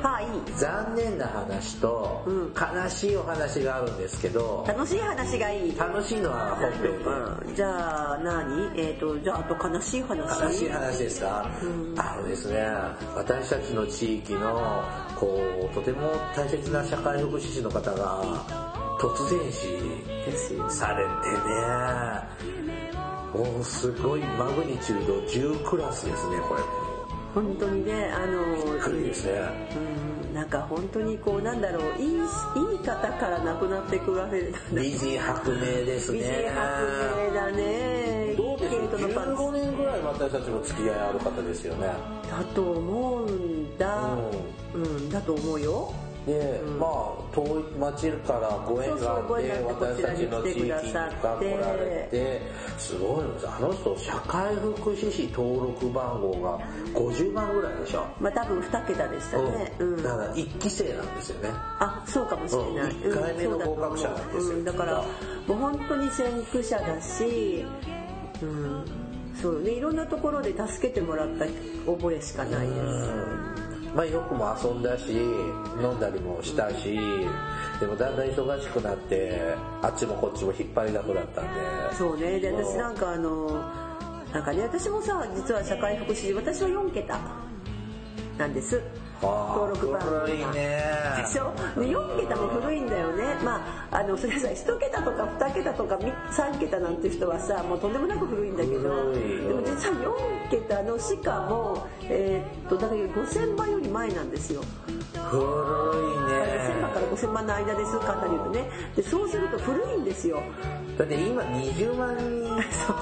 はい。残念な話と、うん悲しいお話があるんですけど、楽しい話がいい。楽しいのは本編で。うんじゃあ何？えっ、と、じゃああと悲しい話？悲しい話ですか、うんあのですね、私たちの地域の、こう、とても大切な社会福祉士の方が、突然死。されてね、もうすごいマグニチュード10クラスですね、これ。本当にね、あの、びっくりですね。うん、なんか本当にこうなんだろう、いい、いい方から亡くなっていくわけだね。美人白明ですね。美人白明だね。どうですケイトのパンツ15年ぐらい私たちも付き合いある方ですよね。だと思うんだ。うん、だと思うよ。で、うん。まあ遠い町からご縁があって私たちの地域に来ださってられてすごいあの人社会福祉士登録番号が50番ぐらいでしょ、まあ多分2桁でしたね。う、うん。ん。だから1期生なんですよね。あ、そうかもしれない。うん。一回目の合格者なんですよ。うん、だから、もう本当に先駆者だし、うん、そう。ね、いろんなところで助けてもらった覚えしかないです。まあよくも遊んだし飲んだりもしたしでもだんだん忙しくなってあっちもこっちも引っ張りだこだったんでそうね、で、私なんかあの、なんかね、私もさ、実は社会福祉士、私は4桁なんです。登録番号が。古いね。でしょ？で4桁も古いんだよね。まああのそれさ1桁とか2桁とか3桁なんて人はさもうとんでもなく古いんだけど。でも実は4桁のしかもえーっとだから5000番より前なんですよ。古い5000万からね5000万の間です簡単に言うとね。でそうすると古いんですよ。だって今20万人。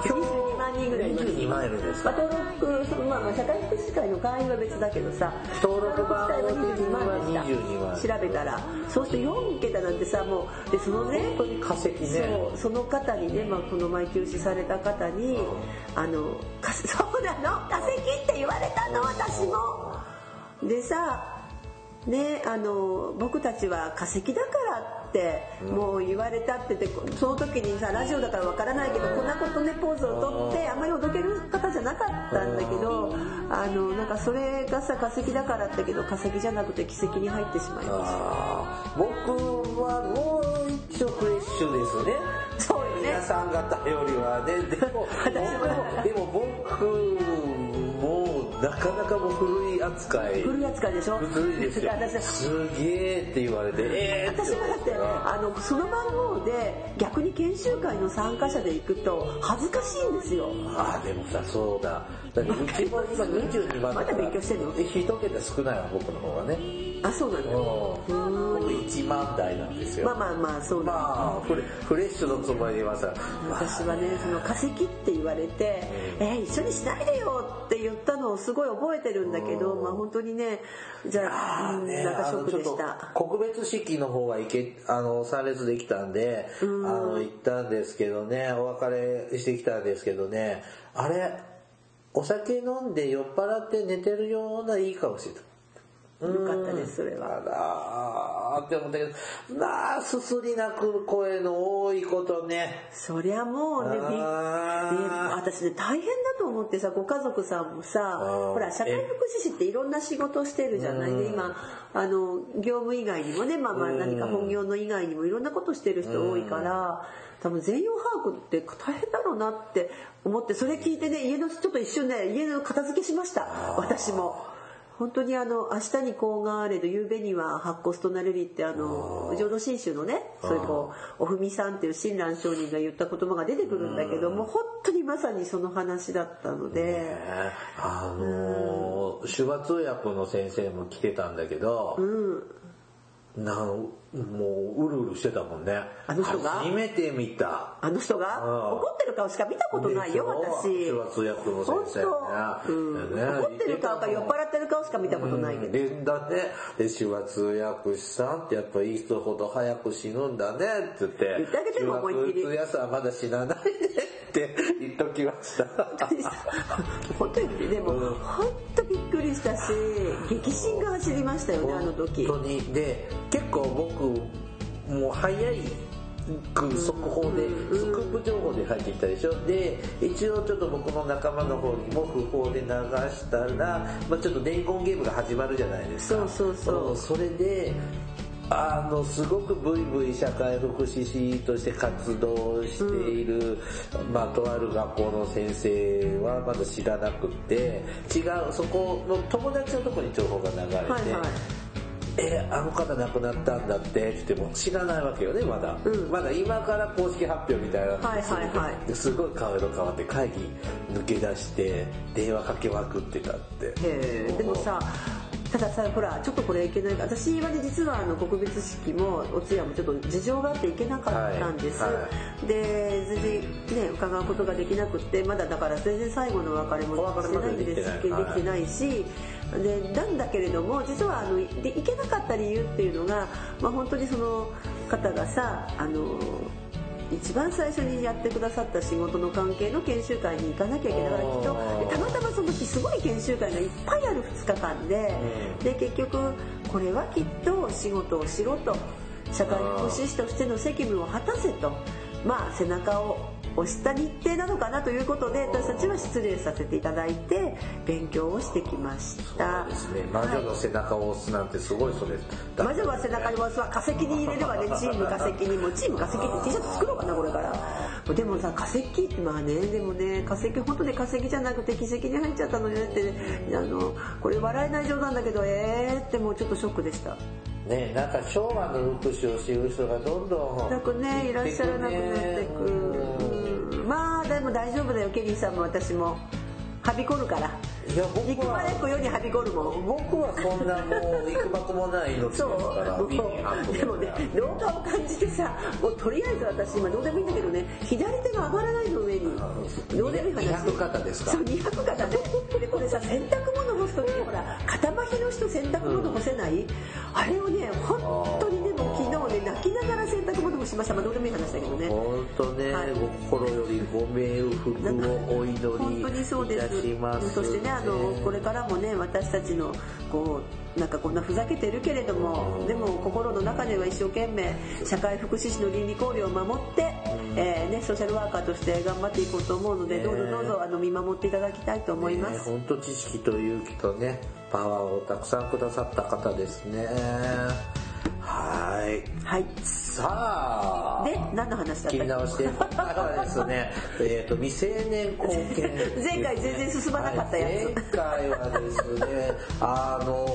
22万人ぐらいいます22万いるんですまあ、か。登録そのまあまあ社会福祉会の会員は別だけどさ登録番号登録自体は22万で22万した調べたらそうすると4桁なんてさもうでそのね本当に化石ね。そうその方にね、まあ、この前休止された方に、うん。あのか そうなの？化石って言われたの？私も。でさねあの僕たちは化石だからってもう言われたっててその時にさラジオだからわからないけどこんなことねポーズをとってあんまりおどける方じゃなかったんだけどあのなんかそれがさ化石だからだけど化石じゃなくて奇跡に入ってしまいまあー僕はもう一応フレッシュですね。したそうよね。皆さん方よりはね。でも でも僕もなかなかもう古い扱い。古い扱いでしょ？古いですよ。私すげえって言われてえー私もだってあのその番号で逆に研修会の参加者で行くと恥ずかしいんですよ。あーでもさそうだだってうちも今22万まだ勉強してんの？え一桁少ないわ僕の方がねあそうなんだ。うん僕1万台なんですよまあまあまあそうだ、まあフレフレッシュのつもりではさ。私はねその化石って言われて「えー一緒にしないでよ」って言ったのをすごい覚えてるんだけどまあ本当にねじゃあね、なんかショックでした。告別式の方は行けあの参列できたんで、あの行ったんですけどねお別れしてきたんですけどねあれお酒飲んで酔っ払って寝てるようないい顔してた。よかったですそれは。あらーって思ったけどなあすすり泣く声の多いことね。そりゃもうね私ね大変だと思ってさご家族さんもさー。ほら社会福祉士っていろんな仕事してるじゃない？ね今あの業務以外にもねまあまあ何か本業の以外にもいろんなことしてる人多いから多分全容把握って大変だろうなって思ってそれ聞いてね家のちょっと一瞬ね家の片付けしました。私も。本当にあの明日にこうがあれど夕べには白骨となれりってあの浄土真宗のねそういうこうおふみさんっていう親鸞上人が言った言葉が出てくるんだけどもう本当にまさにその話だったので。ねあのー手話通訳の先生も来てたんだけど、うんなんもううるうるしてたもんね。あの人が？初めて見た。あの人が？うん。怒ってる顔しか見たことないよ私。手話通訳の本先生当、うんね怒ってる顔か酔っ払ってる顔しか見たことないけど、うん。だねで手話通訳師さんってやっぱいい人ほど早く死ぬんだねって言って。言ってあげても思いっきり。通訳さんはまだ死なないでって言っときました。本当にでも、うん。本当びっくりしたし激震が走りましたよねあの時。本当にで結構僕もう早いく速報でスクープ情報で入ってきたでしょ？で一応ちょっと僕の仲間の方にも不法で流したら、まあ、ちょっと伝言ゲームが始まるじゃないですか。そうそうそう。うんそれであのすごくブイブイ社会福祉士として活動している、まあ、とある学校の先生はまだ知らなくって違うそこの友達のところに情報が流れて、はいはい。えあの方亡くなったんだってって言っても知らないわけよねまだ、うん。まだ今から公式発表みたいなはいはいはい。ですごい顔色変わって会議抜け出して電話かけまくってたって。へえでもさたださほらちょっとこれいけないか。私はね実はあの告別式もお通夜もちょっと事情があって行けなかったんです、はいはで全然ね伺うことができなくってまだだから全然最後のお別れもしてないんでできてない。できてないしでなんだけれども実はあので行けなかった理由っていうのが、まあ、本当にその方がさあの一番最初にやってくださった仕事の関係の研修会に行かなきゃいけないからきっとでたまたまその日すごい研修会がいっぱいある2日間で、で結局これはきっと仕事をしろと。社会福祉士としての責務を果たせとまあ背中を押した日程なのかなということで私たちは失礼させていただいて勉強をしてきました。ですね。魔女の背中を押すなんてすごいそれ。だ魔女は背中に押すわ化石に入れるわね チーム化石にもチーム化石って T シャツ作ろうかなこれから。でもさ化石ってまあねでもね化石本当に化石じゃなくて奇跡に入っちゃったのねって、あのこれ笑えない冗談だけどえーってもうちょっとショックでしたねなんか昭和の福祉を知る人がどんどんなくねいらっしゃらなくなってく。うん。まあでも大丈夫だよケリーさんも私も。はびこるから。いや僕行くまではこ世にはびこるもん。僕はそんなもういくばくもない命ですそからう。ビに運ぶでもね老化を感じてさもうとりあえず私今どうでもいいんだけどね。左手が上がらないの上に。どうでもいい話200肩ですか？そう200肩ででこれさ洗濯物干す時にほら肩まひの人洗濯物干せない、あれをね本当にねね泣きながら洗濯物干しましたまあどうでもいい話だけどね。本当ね、はい。心よりご冥福をお祈りいたします。そしてねあのこれからもね私たちのこうなんかこんなふざけてるけれどもでも心の中では一生懸命社会福祉士の倫理考慮を守って、えーね、ソーシャルワーカーとして頑張っていこうと思うので、ねどうぞどうぞあの見守っていただきたいと思います、本当知識と勇気とねパワーをたくさんくださった方ですねはい。はい。さあ。で何の話だった？切り直して。だからですね。えっ、と未成年後見前回全然進まなかったやつ。はい前回はですねあの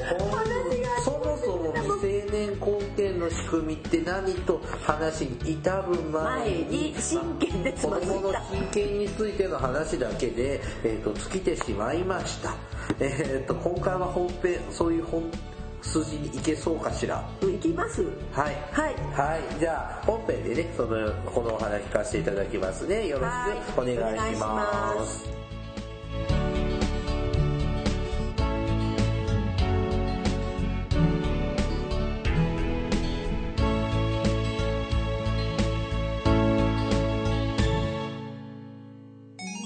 そもそも未成年後見の仕組みって何と話に至る前前に真剣でつ子供の親権についての話だけで、えー、と尽きてしまいました、えー、と今回は本編そういう本筋に行けそうかしら？うんいきます。はい。はい。はい。じゃあ本編でねそのこのお話聞かせていただきますね。よろしくお願いします。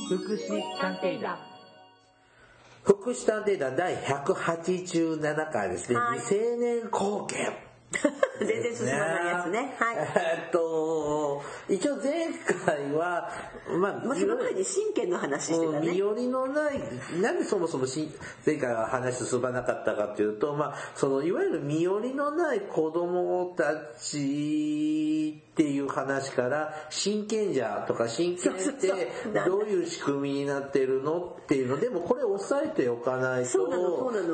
福祉探偵団福祉探偵団第187回ですね、はい。未成年後見 全然進まないやつね。はい。えーっと一応前回はまあまあ、その前に真剣の話してたね。身寄りのない、なんでそもそもし前回は話進まなかったかっていうと、まあ、そのいわゆる身寄りのない子供たちっていう話から、親権者とか親権ってどういう仕組みになってるのっていうの、でもこれ押さえておかないと、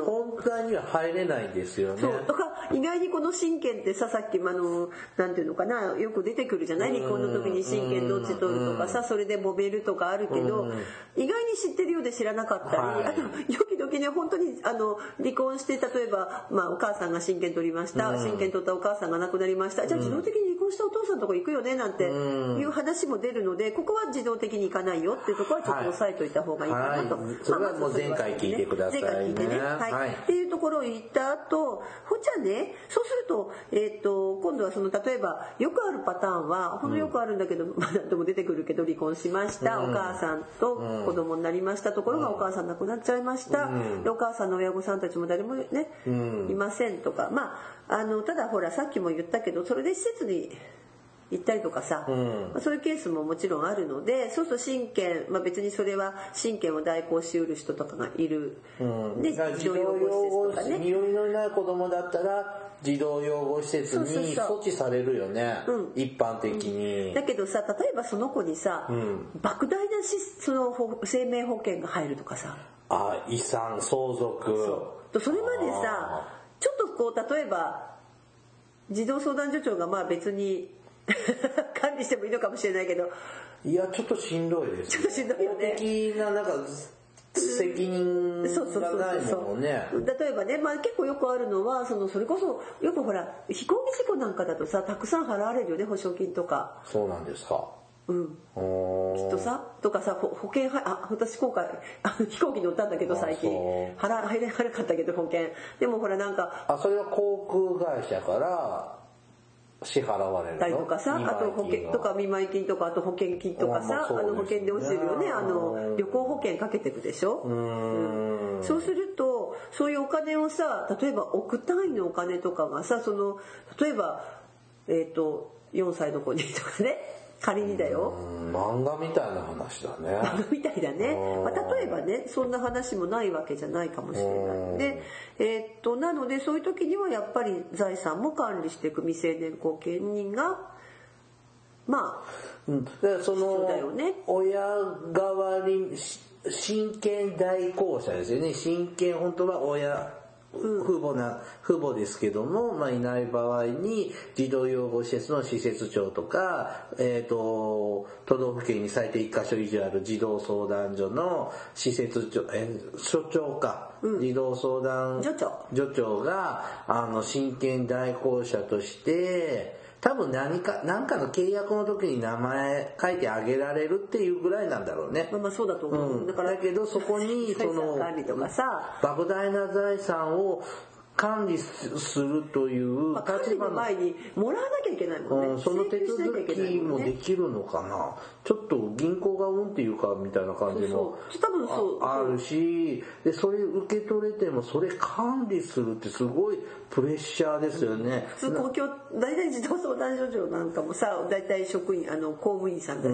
本当には入れないんですよね。そう。だから意外にこの神経ってささっきもあのなんていうのかなよく出てくるじゃない？離婚の時に神経どっち取るとかさそれで揉めるとかあるけど意外に知ってるようで知らなかったり、はい。あとよき時に本当にあの離婚して例えば、まあ、お母さんが親権取りました、親権取ったお母さんが亡くなりました。じゃあ自動的に離婚したお父さんのとこ行くよねなんていう話も出るのでここは自動的に行かないよっていうところはちょっと押さえといた方がいいかなと、はい。それはもう前回聞いてくださいね。前回聞いてね、はい。はい。っていうところを言った後ほんじゃねそうすると,、えー、と今度はその例えばよくあるパターンはほんのよくあるんだけど、まあ何度も出てくるけど離婚しました、お母さんと子供になりましたところがお母さん亡くなっちゃいました、でお母さんの親御さんたちも誰もね、いませんとか。まああのただほらさっきも言ったけどそれで施設に行ったりとかさ、まあそういうケースももちろんあるのでそうすると親権、まあ、別にそれは親権を代行しうる人とかがいる、でだから児童養護施設身寄りのいない子供だったら児童養護施設にそうそうそう。措置されるよね、うん。一般的に、だけどさ例えばその子にさ、莫大なしそのほ生命保険が入るとかさ。あ遺産相続。とそれまでさちょっとこう例えば児童相談所長がまあ別に 管理してもいいのかもしれないけど。いやちょっとしんどいですちょっとしんどいよね。法的ななんか責任そうそうそうがないもんね。例えばね、まあ、結構よくあるのはそのそれこそよくほら飛行機事故なんかだとさたくさん払われるよね保証金とか。そうなんですか。うん。きっとさとかさほ保険はあ私今回あの飛行機乗ったんだけど最近。あ払 入れなかったけど保険。でもほらなんかあそれは航空会社から支払われるの？たりとかさ見あと保険とか見舞い金とかあと保険金とかあまあさあね。の保険で落ちてるよね。あの旅行保険かけてるでしょ？うーん。そうするとそういうお金をさ例えば億単位のお金とかがさその例えばえっ、と4歳の子にとかね仮にだよ、うん漫画みたいな話だね。みたいだね、うん。まあ、例えばねそんな話もないわけじゃないかもしれないで、えーっとなのでそういう時にはやっぱり財産も管理していく未成年後見人がまあうん。だからそのだよね。親代わりし親権代行者ですよね。親権本当は親父母な父母ですけども、まあ、いない場合に児童養護施設の施設長とか、えー、と都道府県に最低1箇所以上ある児童相談所の施設長、えー所長か、児童相談所長。所長があの親権代行者として多分何か何かの契約の時に名前書いてあげられるっていうぐらいなんだろうね。まあ、まあそうだと思う、うん、だからだけどそこにその管理とかさ。莫大な財産を管理するという立場の、の前にもらわなきゃいけないもんね、うん、その手続きもできるのかな。ちょっと銀行がうんっていうかみたいな感じもそうそう。多分そうああるしでそれ受け取れてもそれ管理するってすごいプレッシャーですよね、普通公共大体児童相談所長なんかもさ大体職員あの公務員さんだし、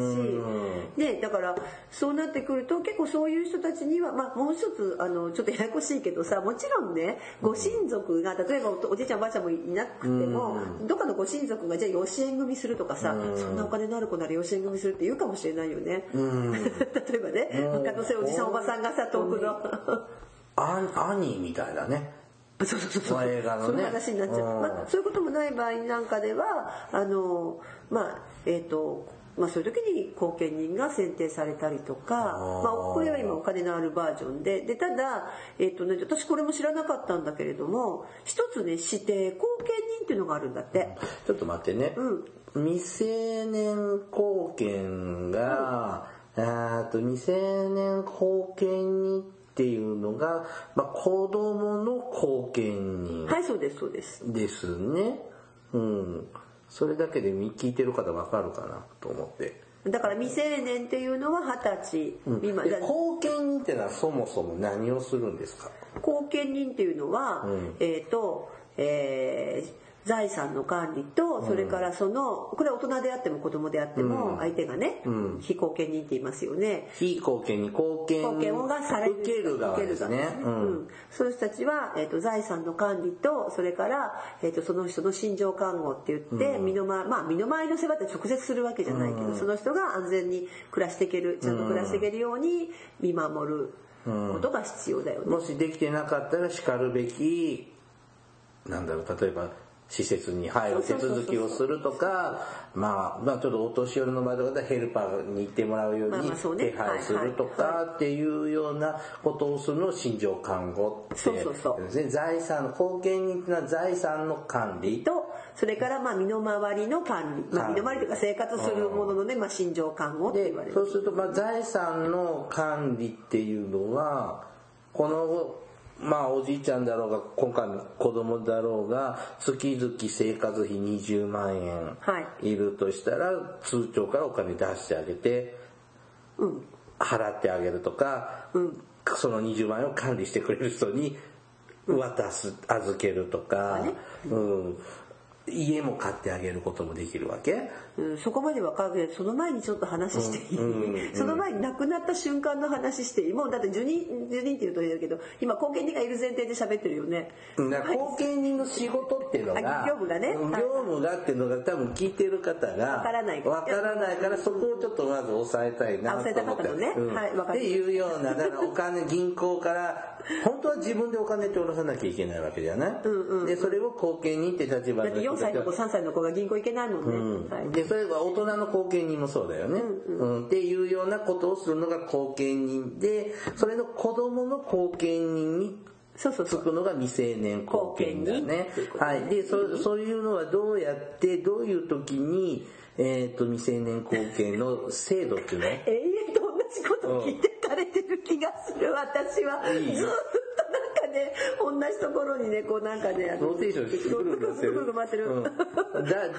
ね、だからそうなってくると結構そういう人たちには、まあ、もう一つあのちょっとややこしいけどさもちろんねご親族が例えばおおじいちゃんおばあちゃんもいなくても、どっかのご親族がじゃあ養子縁組するとかさ、そんなお金のある子なら養子縁組するって言うかもしれないよね。例えばね、若のせおじさんおばさんがさ遠くの。あ兄みたいなね。そうそうそうそう、ね。その話になっちゃう、うん。まあ、そういうこともない場合なんかではあのまあえっ、とまあ、そういう時に後見人が選定されたりとかまあ、これは今お金のあるバージョンで。でただ、えっとね、私これも知らなかったんだけれども一つね指定後見人っていうのがあるんだって。ちょっと待ってね、うん。未成年後見が、あーと未成年後見人っていうのが、まあ、子供の後見人。はいそうですそうです。ですね。うん。それだけで聞いてる方わかるかなと思って。だから未成年っていうのは二十歳未満、で後見人ってのはそもそも何をするんですか？後見人っていうのは、うん。えっ、と、えー財産の管理とそれからそのこれは大人であっても子供であっても相手がね、うん。非後見人って言いますよね。非後見に後見後見がされる受ける側ですね。受ける側うん。そういう人たちは、えー、と財産の管理とそれから、えー、とその人の心情看護って言って、身の回まあ身の回りの世話って直接するわけじゃないけど、その人が安全に暮らしていけるちゃんと暮らしていけるように見守ることが必要だよね。もしできてなかったらしかるべきなんだろう例えば施設に入る手続きをするとか、まあ、まあちょっとお年寄りの場合だったらヘルパーに行ってもらうように手配するとはいかっていうようなことをするのを心情看護ってそうそうそう。ですね。財産の後見人っていうのは財産の管理。とそれからまあ身の回りの管理、まあ、身の回りというか生活するもののね、まあ、心情看護ってで言われる。そうすると、まあ、財産の管理っていうのはこのまあおじいちゃんだろうが今回の子供だろうが月々生活費20万円はい。いるとしたら通帳からお金出してあげてうん。払ってあげるとか、その20万円を管理してくれる人に渡す預けるとか、うん、家も買ってあげることもできるわけ？うん、そこまでわかる。けどその前にちょっと話していい、うんうんその前に亡くなった瞬間の話していい？もうだって受任受任っていうと言うけど今後見人がいる前提で喋ってるよね。後見人の仕事っていうのがあ業務がね。うん業務がっていうのが多分聞いてる方がわからない。わからないからそこをちょっとまず抑えたいなと思って。ね。うん。はいっていうようなだからお金銀行から本当は自分でお金って下ろさなきゃいけないわけじゃない、でそれを後見人って立場だって4歳の子3歳の子が銀行行けないもんね、うん。はい。でそれが大人の後見人もそうだよね、うんっていうようなことをするのが後見人でそれの子供の後見人にそうそうつくのが未成年後見だね。はい。でそそういうのはどうやってどういう時に、えー、と未成年後見の制度っていうの？永遠と同じこと聞いてかれてる気がする私は。ずっとなんかね同じところにねこうなんかねローテーションして。くるってる、うん。だ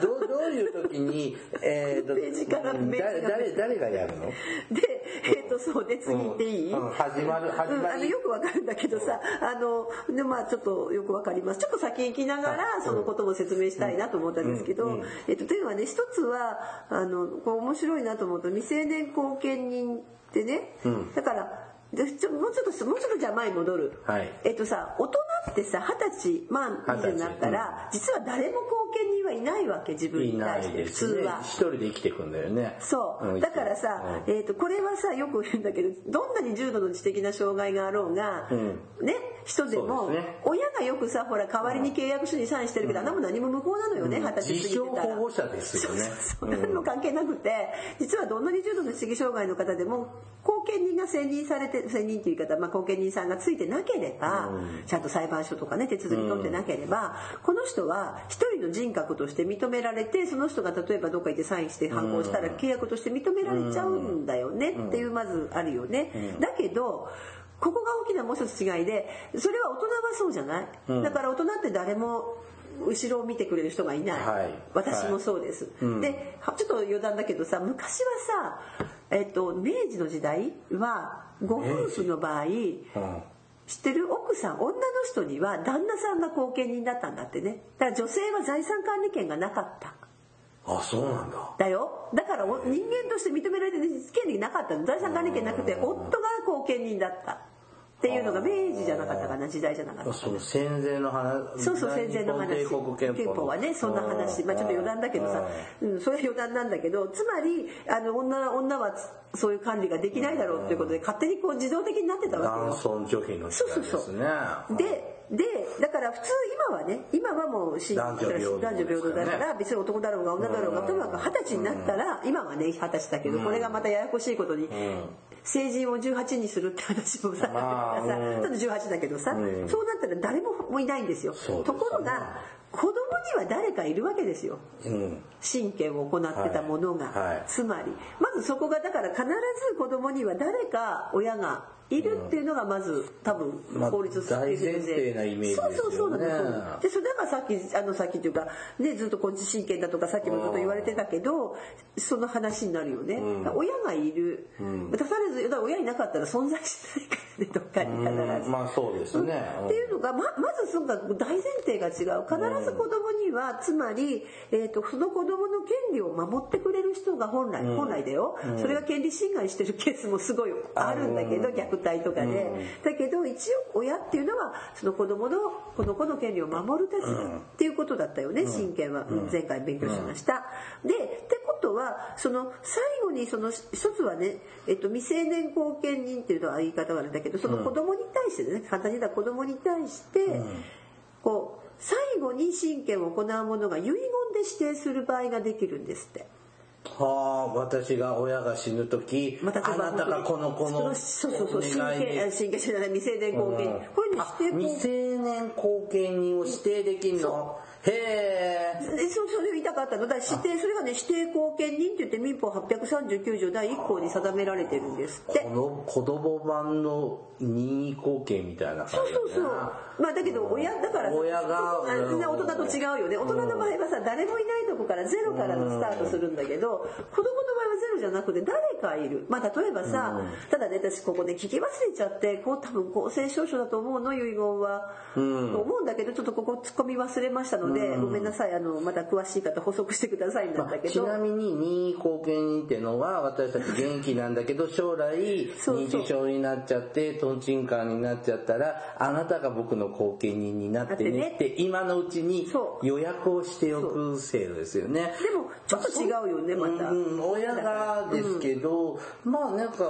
どうどういう時に、えー、と ページから誰誰がやるの？で、えっ、と、そうで、次行っていい、うん。うん始まる始まり。うんあの、よくわかるんだけどさ、あの、で、まあちょっとよくわかります。ちょっと先行きながら、そのことも説明したいなと思ったんですけど、えっ、と、というのはね、一つは、あの、こう面白いなと思うと、未成年後見人ってね、だから、でちょもうちょっともうちょっとじゃあ前に戻る、はい。えっとさ大人ってさ二十歳まあ二十歳。20になったら、実は誰も後見人はいないわけ自分いないに対して普通は。一人で生きていくんだよね。そう。んだからさ、うん。えっ、と、これはさ、よく言うんだけど、どんなに重度の知的な障害があろうが、うね、人でそも、ね。親がよくさ、ほら、代わりに契約書にサインしてるけど、あん。なもん何も無効なのよね、二十歳過ぎ自てたら。称保護者ですよね。そう何も関係なくて、実はどんなに重度の知的障害の方でも、後見人が選任されて、選任っていう言い方、まあ、後見人さんがついてなければ、ちゃんと裁判所とかね、手続き取ってなければ、この人は一人の人格として認められて、その人が例えばどっか行ってサインして反抗したら契約として認められちゃうんだよねっていう、まずあるよね。だけど、ここが大きなもう一つ違いで、それは大人はそうじゃない、だから大人って誰も後ろを見てくれる人がいない。はい。私もそうです。で、はちょっと余談だけどさ、昔はさ、えっと、明治の時代は、ご夫婦の場合、うん知ってる奥さん、女の人には旦那さんが後見人だったんだってね。だから女性は財産管理権がなかった。あそうなんだだよ。だからお人間として認められて権利なかったの。財産管理権なくて、夫が後見人だった。っていうのが明治じゃなかったかな、時代じゃなかったその戦前の話そうそう戦前の話。憲法はねそんな話、まあ、ちょっと余談だけどさ、うん、それは余談なんだけどつまりあの女女はつそういう管理ができないだろうっていうことで勝手にこう自動的になってたわけよ。男尊女卑の時代ですね。ででだから普通今はね今はもうし男女平等男女平等だから別に男だろうが女だろうがとにかく二十歳になったら今はね二十歳だけどこれがまたややこしいことに成人を18にするって話もさまあさうん。ちょっと18だけどさうん。そうなったら誰ももいないんですよ。すねところが子供には誰かいるわけですよ。うん。親権を行ってたものが、はい。はい。つまりまずそこがだから必ず子供には誰か親がいるっていうのがまず多分まあ法律大前提なイメージですよね。そうそうそうなんですでそれがさっきあのさっきっていうかねずっとこっち親権だとかさっきもずっと言われてたけどその話になるよね、親がいる、出されずだから親いなかったら存在しないからねどっかに必ず。まあそうですね。っていうのがままずその大前提が違う。必ず子供にはつまり、えー、とその子供の権利を守ってくれる人が本来、本来だよ、それが権利侵害してるケースもすごいあるんだけど、虐待とかで、だけど一応親っていうのはその子供のこの子の権利を守る立場っていうことだったよね、親権は、うん。前回勉強しました。でってことはその最後にその一つはね、えっと、未成年後見人っていうのは言い方があるんだけどその子供に対してね簡単に言ったら子供に対して、こう最後に親権を行う者が遺言で指定する場合ができるんですって。はあ、私が親が死ぬ時、まあ、なたがこの子のそうそうそう、親お願い権、あ親権じゃない、未成年後見。人。これね、あ指定未成年後見人を指定できんの？へえ。でそうそれを言いたかったの。だ指定それがね指定後見人って言って民法839条第1項に定められてるんですって。この子供版の任意後見みたいな感じそうそうそう。まあだけど親だから親が大人と違うよね。大人の場合はさ誰もいないとこからゼロからのスタートするんだけど子供の場合はゼロじゃなくて誰かいる。まあ例えばさただね私ここで聞き忘れちゃってこう多分公正証書だと思うの遺言は。と思うんだけどちょっとここ突っ込み忘れましたのでごめんなさいあのまた詳しい方補足してくださいなんだけど。ちなみに任意後見人ってのは私たち元気なんだけど将来認知症になっちゃってトンチンカンになっちゃったらあなたが僕の後見人になってねって今のうちに予約をしておく制度ですよね。でもちょっと違うよねまた。うんうん親がですけど、まあなんか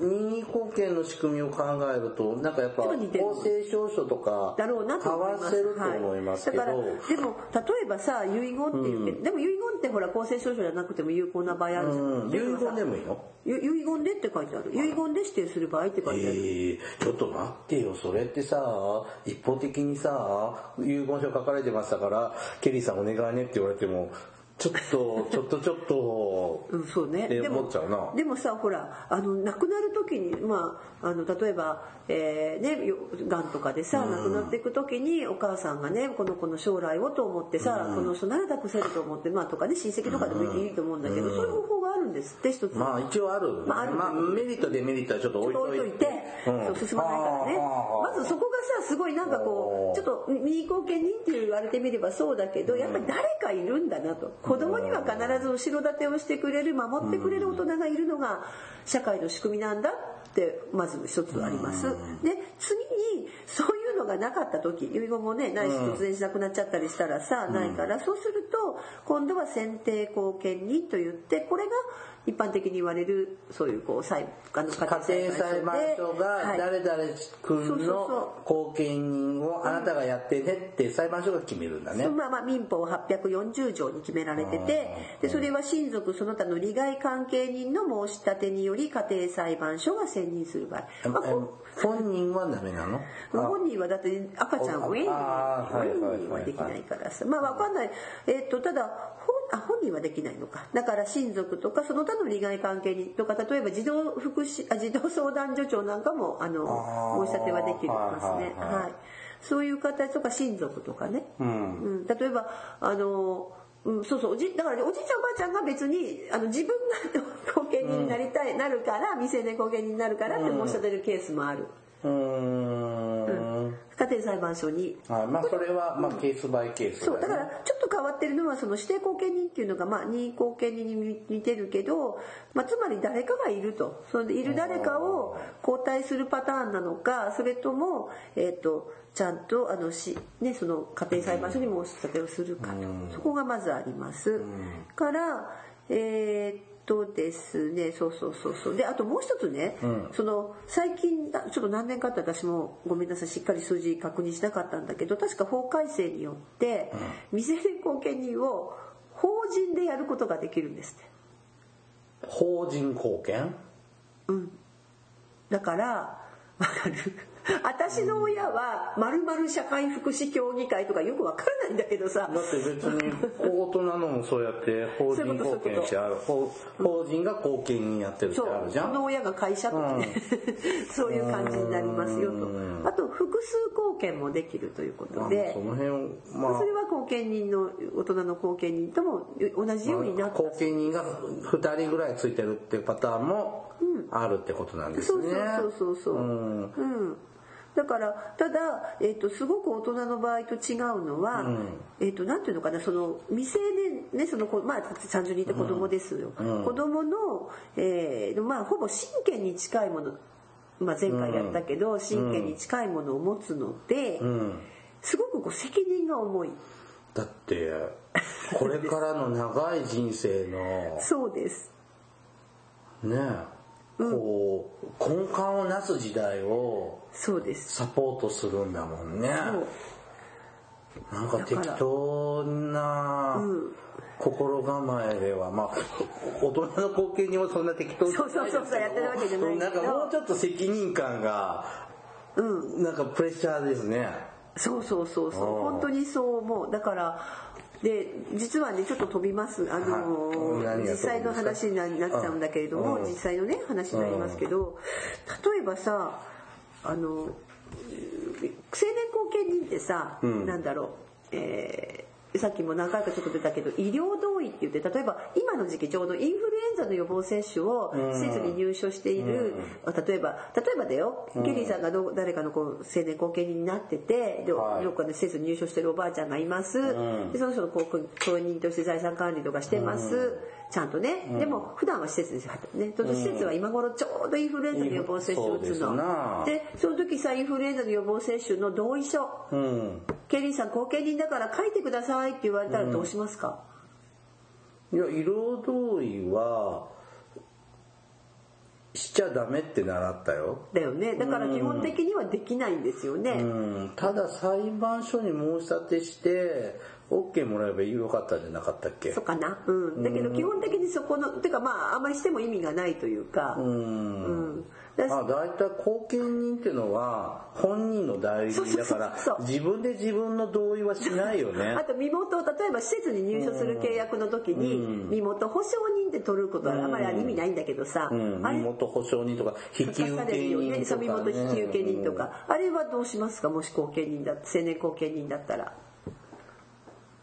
任意後見の仕組みを考えるとなんかやっぱちょっと似てる。公正証書とかだろうなと思います。ると思いますけど、はい、だからでも例えばさ遺言っていうけど、でも遺言ってほら公正証書じゃなくても有効な場合あるじゃうん。ん。遺言でもいいの？ゆ遺言でって書いてある。遺言で指定する場合って書いてある。えー、ちょっと待ってよそれってさ一方的にさ遺言書書かれてましたからケリーさんお願いねって言われてもちょっとちょっとちょっとうん、そうね。でもでもさほらあの亡くなる時にまああの例えば、えーねよがんとかでさ亡くなっていく時にお母さんがねこの子の将来をと思ってさ、この人なら託せると思ってまあとかね親戚とかでもいいと思うんだけど、そういう方法があるんですって一つ。まあ一応ある、まあある。メリットデメリットはちょっと置いといて。置いといて、うん。そう進まないからね。はあまずそこがさすごいなんかこうちょっと右後見人って言われてみればそうだけどやっぱり誰かいるんだなと。子供には必ず後ろ盾をしてくれる守ってくれる大人がいるのが社会の仕組みなんだってまず一つあります。で次にそういうのがなかった時遺言もねないし突然しなくなっちゃったりしたらさないからそうすると今度は選定後見人といってこれが一般的に言われるそういうこう裁あの家庭裁判所がはい。誰々君のそ後見人をあなたがやってねって裁判所が決めるんだね。まあまあ民法840条に決められててでそれは親族その他の利害関係人の申し立てにより家庭裁判所が選任する場合、まあ、こ本人はダメなの？本人はだって赤ちゃんをウィーンはできないからさ。まあわかんない。えっとただ本あ本人はできないのか。だから親族とかその他の利害関係人とか例えば児童福祉あ児童相談所長なんかもあの申し立てはできますね。はい。そういう形とか親族とかね、うん。うん、例えばあのうん、そうそう。おじだからねおじいちゃんおばあちゃんが別にあの自分が後見人になりたい、なるから未成年後見人になるからって申し立てるケースもある、うーん。家庭裁判所にはい、まあそれはまあケースバイケースそうだからちょっと変わってるのはその指定後見人っていうのがまあ任意後見人に似てるけど、まあ、つまり誰かがいると。それでいる誰かを交代するパターンなのかそれとも、えー、とちゃんとあのし、ね、その家庭裁判所に申し立てをするかと。そこがまずあります。からえーっとですねそうそうそうそう。であともう一つね、その最近だちょっと何年かって私もごめんなさいしっかり数字確認しなかったんだけど確か法改正によって、未成年後見人を法人でやることができるんですって。法人貢献だからわかる？私の親はまるまる社会福祉協議会とかよくわからないんだけどさ。だって別に大人のもそうやって法人貢献してある。法法人が貢献人やってるってそうあるじゃん。この親が会社とかね、そういう感じになりますよと。あと複数貢献もできるということで。その辺をまあ。それは後見人の大人の後見人とも同じようになった。後見人が2人ぐらいついてるっていうパターンもあるってことなんですそうね。そうそうそうそう、うん。うんだからただ、えっとすごく大人の場合と違うのは、えっとなんていうのかなその未成年ねその子まあ30人いて子供ですよ、子供の、えーまあ、ほぼ親権に近いもの、まあ、前回やったけど、親権に近いものを持つので、うん。すごくこう責任が重い。だってこれからの長い人生の そうです。ねこう根幹をなす時代をそうです。サポートするんだもんね。なんか適当な心構えでは、まあ、大人の後見にもそんな適当そうそうそうそうやってるわけじゃないなんかもうちょっと責任感が、なんかプレッシャーですね。そうそうそうそう。うん本当にそう思う。だからで実はねちょっと飛びます。あのー実際の話にななっちゃうんだけれども、うん。実際のね話になりますけど例えばさあの青年後見人ってさ、ん。なんだろうえーさっきも何回かちょっと出たけど医療同意って言って例えば今の時期ちょうどインフルエンザの予防接種を施設に入所している、例えば例えばだよ、ケリーさんがど誰かのこう青年後見人になっててで、はい。どっかで施設に入所してるおばあちゃんがいます、ん。でその人の公公認として財産管理とかしてます、ちゃんとね、でも普段は施設ですねその施設は今頃ちょうどインフルエンザの予防接種を打つの。な。でその時さインフルエンザの予防接種の同意書う？ん。ケリーさん後見人だから書いてくださいって言われたらどうしますか、いや、色同意は、しちゃダメって習ったよ。だよね。だから基本的にはできないんですよね、うん。ただ裁判所に申し立てして、OK もらえばよかったんじゃなかったっけ？そうかな。うん。だけど基本的にそこのてかまああんまりしても意味がないというか。う。うん。んだあ大体後見人っていうのは本人の代理人だから自分で自分の同意はしないよね。あと身元を例えば施設に入所する契約の時に身元保証人って取ることはあまり意味ないんだけどさ、身元保証人とか引き受け人とか、ね、身元引き受け人とか、あれはどうしますか？もし後見人だ青年後見人だったら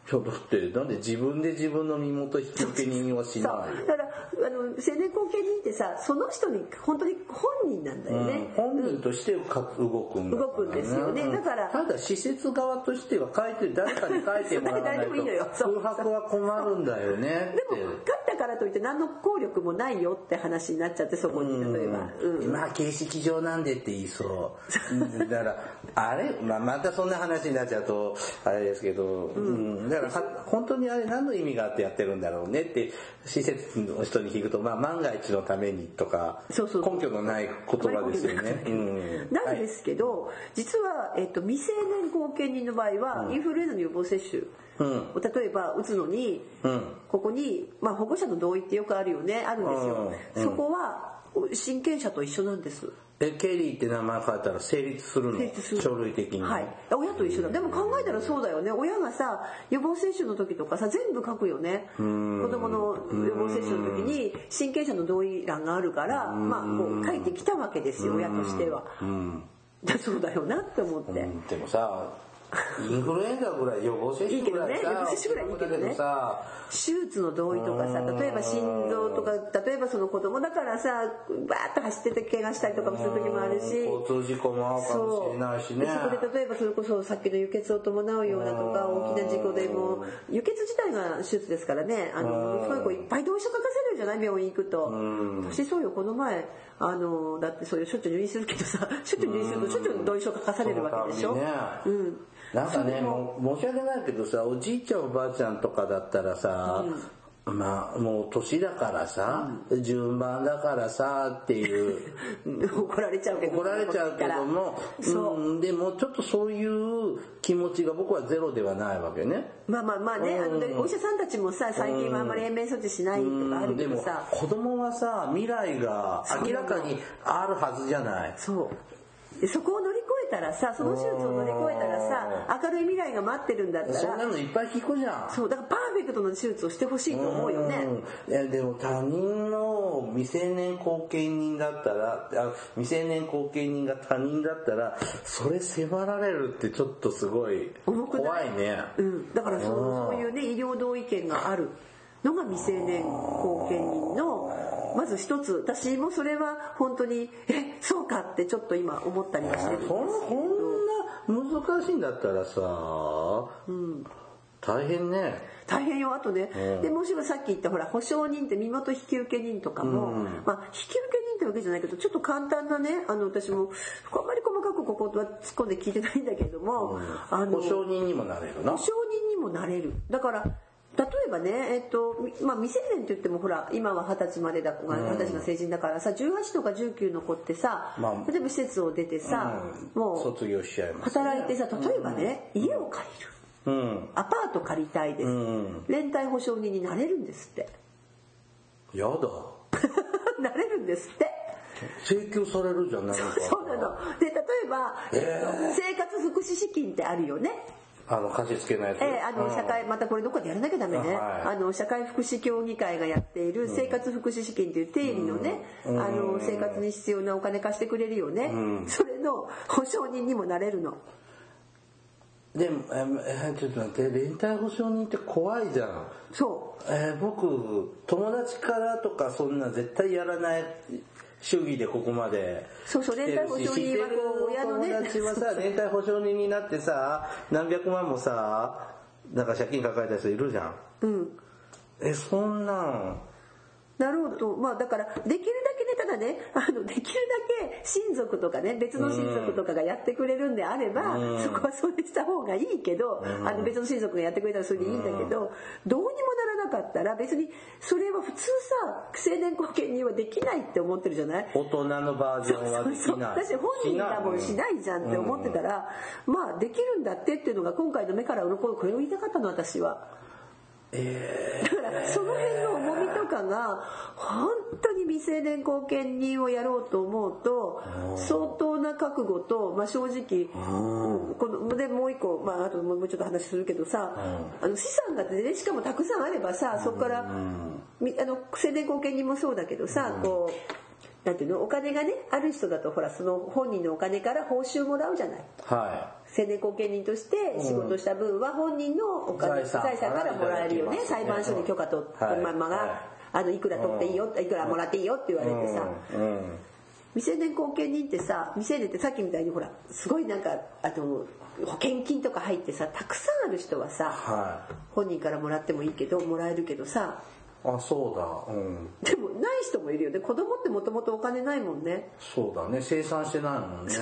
ちょっと待ってなんで自分で自分の身元引き受け人はしないよだからあの青年後見人ってさその人に本当に本人なんだよね、うん。本人としてか動くんだから動くんですよね。うん。だからただ施設側としては書いて誰かに書いてもらわないと 空白は困るんだよねでも勝ったからといって何の効力もないよって話になっちゃってそこに例えば、うん。まあ形式上なんでって言いそう。う んだからあれ、まあ、またそんな話になっちゃうとあれですけど、うんだからは本当にあれ何の意味があってやってるんだろうねって施設の人に聞くと、まあ、万が一のためにとかそうそう根拠のない言葉ですよね。うん。なんですけど、実は、えっと、未成年後見人の場合は、インフルエンザの予防接種。うん。を例えば打つのに、うん。ここに、まあ、保護者の同意ってよくあるよね。あるんですよ、うん。そこは親権者と一緒なんです。えケリーって名前書いたら成立するの？書類的に、はい。親と一緒だ。でも考えたらそうだよね。親がさ予防接種の時とかさ全部書くよね。子供の予防接種の時に親権者の同意欄があるからまあこう書いてきたわけですよ親としては。うん。だ そうだよなって思って、うん。でもさインフルエンザぐらい予防接種ぐらいさいいけどね予防接種ぐらいいいけどね。手術の同意とかさ例えば心臓とか例えばその子供だからさバーッと走ってて怪我したりとかもする時もあるし。交通事故も合うかもしれないしね。でそこで例えばそれこそさっきの輸血を伴うようなとか大きな事故でも輸血自体が手術ですからね。あのすごいこういっぱい同意書書かせるじゃない病院行くと。私そうよこの前あのだってそういうしょっちゅう入院するけどさしょっちゅう入院するとしょっちゅう同意書書かされるわけでしょ、うんなんかねもう申し訳ないけどさおじいちゃんおばあちゃんとかだったらさ、まあもう年だからさ、順番だからさっていう。怒られちゃうけど。怒られちゃうけども、そう。うん、でもちょっとそういう気持ちが僕はゼロではないわけね。まあまあまあね、あのでお医者さんたちもさ最近はあんまり延命措置しないとかあるけでもどさ、子供はさ未来が明らかにあるはずじゃない。そう。でそこを乗たらさその手術を乗り越えたらさ明るい未来が待ってるんだったそんならのいっぱい聞くじゃん。そうだからパーフェクトな手術をしてほしいと思うよね。うん。いやでも他人の未成年後見人だったらあ未成年後見人が他人だったらそれ迫られるってちょっとすごい怖いね。うん、だからそのうん。そういうね医療同意見があるのが未成年後見人のまず一つ私もそれは本当にえそうかってちょっと今思ったりはしてるんですそんこんな難しいんだったらさ、大変ね。大変よあとね、うん。でもしもさっき言ったほら保証人って身元引き受け人とかも、うん。まあ引き受け人ってわけじゃないけどちょっと簡単なねあの私もあんまり細かくここは突っ込んで聞いてないんだけども、あの保証人にもなれるな。保。証人にもなれる。だから例えばね、えっとみまあ、未成年って言ってもほら今は二十歳までだ二十歳の成人だからさ18とか19の子ってさ、まあ。例えば施設を出てさ、うん。もう卒業しちゃいますね、働いてさ例えばね、家を借りる。うん。アパート借りたいです、うん。連帯保証人になれるんですって。やだ。なれるんですって。請求されるじゃないか。そうなの。で例えば、えっとえー。生活福祉資金ってあるよねあの貸し付けのやつ。えーあのうん。社会またこれどっかでやらなきゃダメね、はい。あの社会福祉協議会がやっている生活福祉資金っていう定理のね、あの生活に必要なお金貸してくれるよね、それの保証人にもなれるの。でもええちょっと待って。連帯保証人って怖いじゃん。そえー僕友達からとかそんな絶対やらない主義でここまでそうそう連帯保証人は親のね。友達はさ連帯保証人になってさ何百万もさなんか借金抱えた人いるじゃん。ううん。えそんなん。なろうとまあだからできただねあのできるだけ親族とかね別の親族とかがやってくれるんであれば、そこはそれした方がいいけど、あの別の親族がやってくれたらそれでいいんだけど、どうにもならなかったら別にそれは普通さ青年後見人はできないって思ってるじゃない？大人のバージョンはできない。私本人多分しないじゃんって思ってたら、まあできるんだってっていうのが今回の目から鱗これを言いたかったの私は。だからその辺の重みとかが本未成年後見人をやろうと思うと相当な覚悟と、まあ、正直、うん。このでもう一個、まあ、あともうちょっと話するけどさ、あの資産がねしかもたくさんあればさそこから、みあの青年後見人もそうだけどさ、こうなんていうのお金がねある人だとほらその本人のお金から報酬もらうじゃない。は青年後見人として仕事した分は本人のお金、財産財産からもらえるよね。裁判所に許可取ってはい。ママが、はいあのいくら取っていいよ、いくらもらっていいよって言われてさ、未成年後見人ってさ未成年ってさっきみたいにほらすごいなんかあの保険金とか入ってさたくさんある人はさは本人からもらってもいいけどもらえるけどさいあそうだうん。でもない人もいるよ。ね子供ってもともとお金ないもんね。そうだね。生産してないもんね。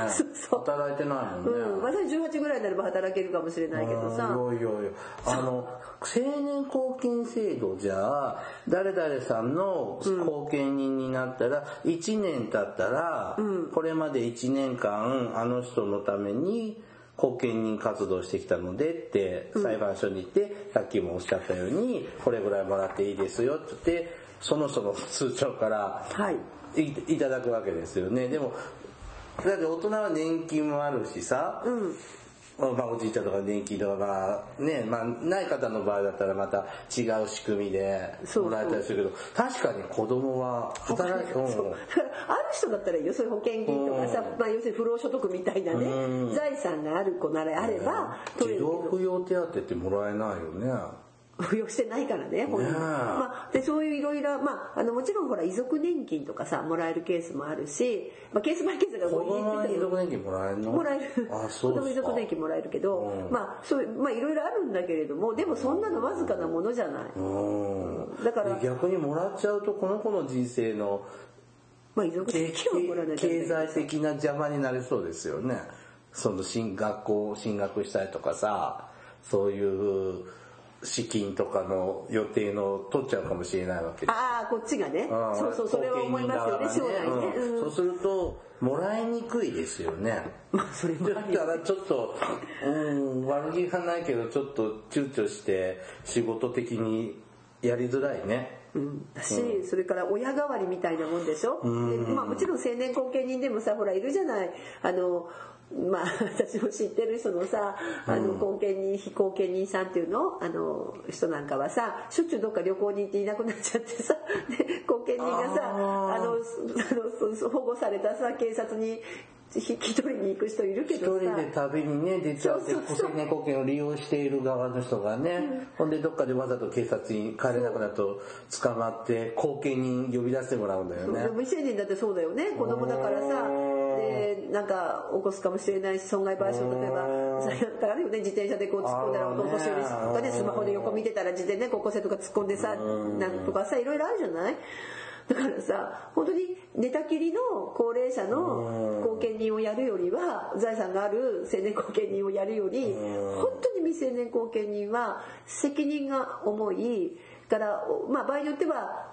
働いてないもんね、うん。まあ18ぐらいになれば働けるかもしれないけどさ。うんいやいやいやあの青年後見制度じゃ誰々さんの後見人になったら1年経ったら、これまで1年間あの人のために後見人活動してきたのでって裁判所に行って、さっきもおっしゃったようにこれぐらいもらっていいですよって言ってその人の通帳からはい。ただくわけですよね。でもだって大人は年金もあるしさ、まあ、おじいちゃんとか年金とかまあね、まあ、ない方の場合だったらまた違う仕組みでもらえたりするけど確かに子供は働いてう ある人だったらいいよそういう保険金とかさ、まあ、要するに不労所得みたいなね、財産がある子ならあれば取れ児童扶養手当ってもらえないよね 扶養してないからね本人ねえ。まあ、でそういういろいろまああのもちろんほら遺族年金とかさもらえるケースもあるし、まあ、ケースバイケースが子こう供は遺族年金もらえるの？もらえる。あ子供遺族年金もらえるけど、うん。まあそういうまあいろいろあるんだけれどもでもそんなのわずかなものじゃない、うん。だからで逆にもらっちゃうとこの子の人生のまあ遺族経年金はもらわない経済的な邪魔になりそうですよね。その進学校進学したりとかさそういう資金とかの予定の取っちゃうかもしれないわけ。でああこっちがね。うんそうそうそれは思いますよね。将来ね、うん。うん。そうするともらいにくいですよね。まあそれもだあるよからちょっとうん悪気がないけどちょっと躊躇して仕事的にやりづらいね。うん、だし、それから親代わりみたいなもんでしょ、でまあ、もちろん青年後見人でもさほらいるじゃない。あのまあ 私も知ってる人のさあの後見人非後見人さんっていうの？あの人なんかはさしょっちゅうどっか旅行に行っていなくなっちゃってさ で後見人がさあのあのそ 保護されたさ警察に引き取りに行く人いるけ一どさ。人で旅にね出ちゃってそうそうそう。青年後見を利用している側の人がね、ほんでどっかでわざと警察に帰れなくなると捕まって後見人呼び出してもらうんだよね。でも未成年だってそうだよね。子供だからさでなんか起こすかもしれないし損害賠償例えばなんかあるよね自転車でこう突っ込んだらお年寄りがねスマホで横見てたら自転ね高校生とか突っ込んでさなんとかさいろいろあるじゃない？だからさ本当に寝たきりの高齢者の後見人をやるよりは財産がある青年後見人をやるより本当に未成年後見人は責任が重いからまあ場合によってはお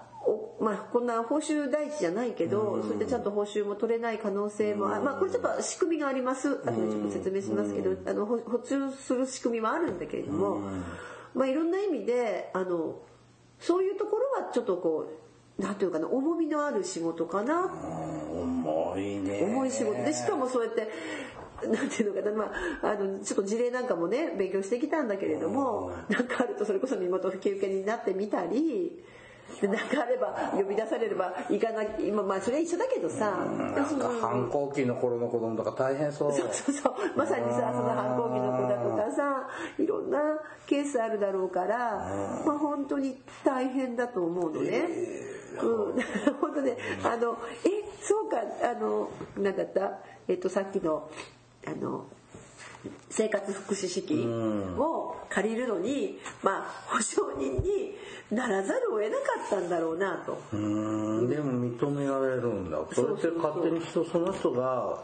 まあ、こんな報酬第一じゃないけど、そういったちゃんと報酬も取れない可能性もあ、まあ、これちょっと仕組みがあります。後でちょっと説明しますけど、あのほ補充する仕組みはあるんだけれども、まあ、いろんな意味であのそういうところはちょっとこうなんていうかな重みのある仕事かな。重いね。重い仕事。でしかもそうやってなんていうのかな、まあ、あのちょっと事例なんかもね勉強してきたんだけれどもなんかあるとそれこそ身元引き受けになってみたりでなんかあれば呼び出されれば行かなきゃ今まあそれは一緒だけどさ、なんか反抗期の頃の子供とか大変そう。そうそうそう。まさにさその反抗期の子だとかさいろんなケースあるだろうから、まあ本当に大変だと思うのね。うん、本当ねあのえそうかあの何だった？えっとさっきのあの生活福祉資金を借りるのに、まあ保証人にならざるを得なかったんだろうなと。うーん。でも認められるんだ。それって勝手に人その人が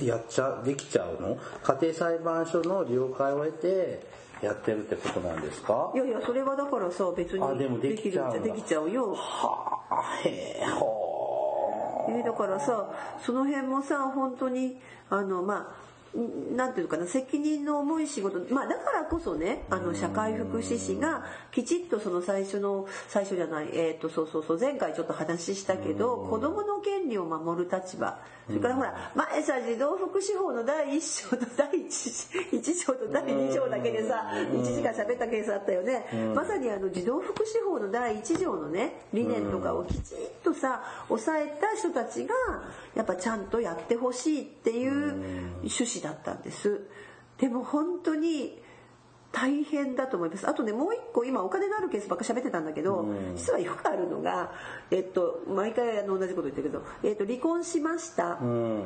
やっちゃできちゃうの？家庭裁判所の了解を得てやってるってことなんですか？いやいやそれはだからさ別あでもにできちゃできちゃできちゃうよ。はあへえほえーだからさその辺もさ本当にあのまあんなんていうのかな責任の重い仕事。まあだからこそねあの社会福祉士がきちっとその最初の最初じゃないえっ、とそうそうそう前回ちょっと話したけど子供の権利を守る立場。それからほら前さ児童福祉法の第1章と第 1, 一章と第2章だけでさ1時間喋ったケースあったよね、まさにあの児童福祉法の第1条のね理念とかをきちっとさ抑えた人たちがやっぱちゃんとやってほしいっていう趣旨だったんです。でも本当に大変だと思います。あとねもう一個今お金のあるケースばっか喋ってたんだけど、実はよくあるのが、えっと、毎回あの同じこと言ってるけど、えっと、離婚しました、ううん。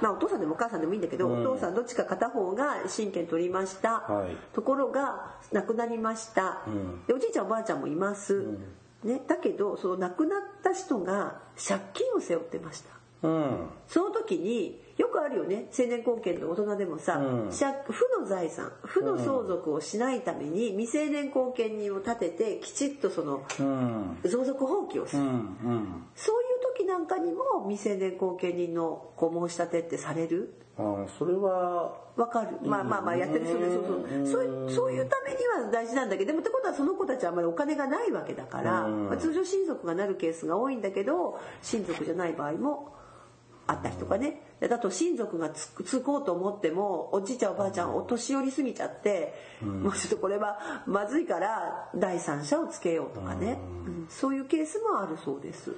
まあ、お父さんでもお母さんでもいいんだけど、お父さんどっちか片方が親権取りました、はい。ところが亡くなりました、でおじいちゃんおばあちゃんもいます、ね、だけどその亡くなった人が借金を背負ってました。うん。その時によくあるよね。成年後見の大人でもさ、うん。借負の財産負の相続をしないために未成年後見人を立ててきちっとそのうん。相続放棄をする、うんうん。そういう時なんかにも未成年後見人のこう申し立てってされる？あそれはわかる。まあまあまあやってる人でそうそう。そういうためには大事なんだけどでもってことはその子たちはあんまりお金がないわけだから、うん。まあ、通常親族がなるケースが多いんだけど親族じゃない場合もあったりとかねでだと親族がつつこうと思ってもおじいちゃんおばあちゃんお年寄りすぎちゃって、もうちょっとこれはまずいから第三者をつけようとかね、うん。そういうケースもあるそうです。ね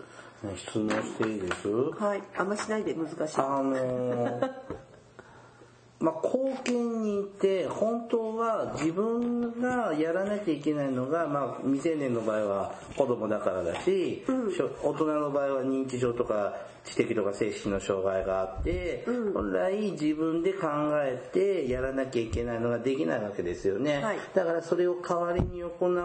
質問していいです？はい。あんましないで難しい。あのー まあ後見人って本当は自分がやらなきゃいけないのが、まあ、未成年の場合は子供だからだし、しょ大人の場合は認知症とか知的とか精神の障害があって、本来自分で考えてやらなきゃいけないのができないわけですよね、はい。だからそれを代わりに行うの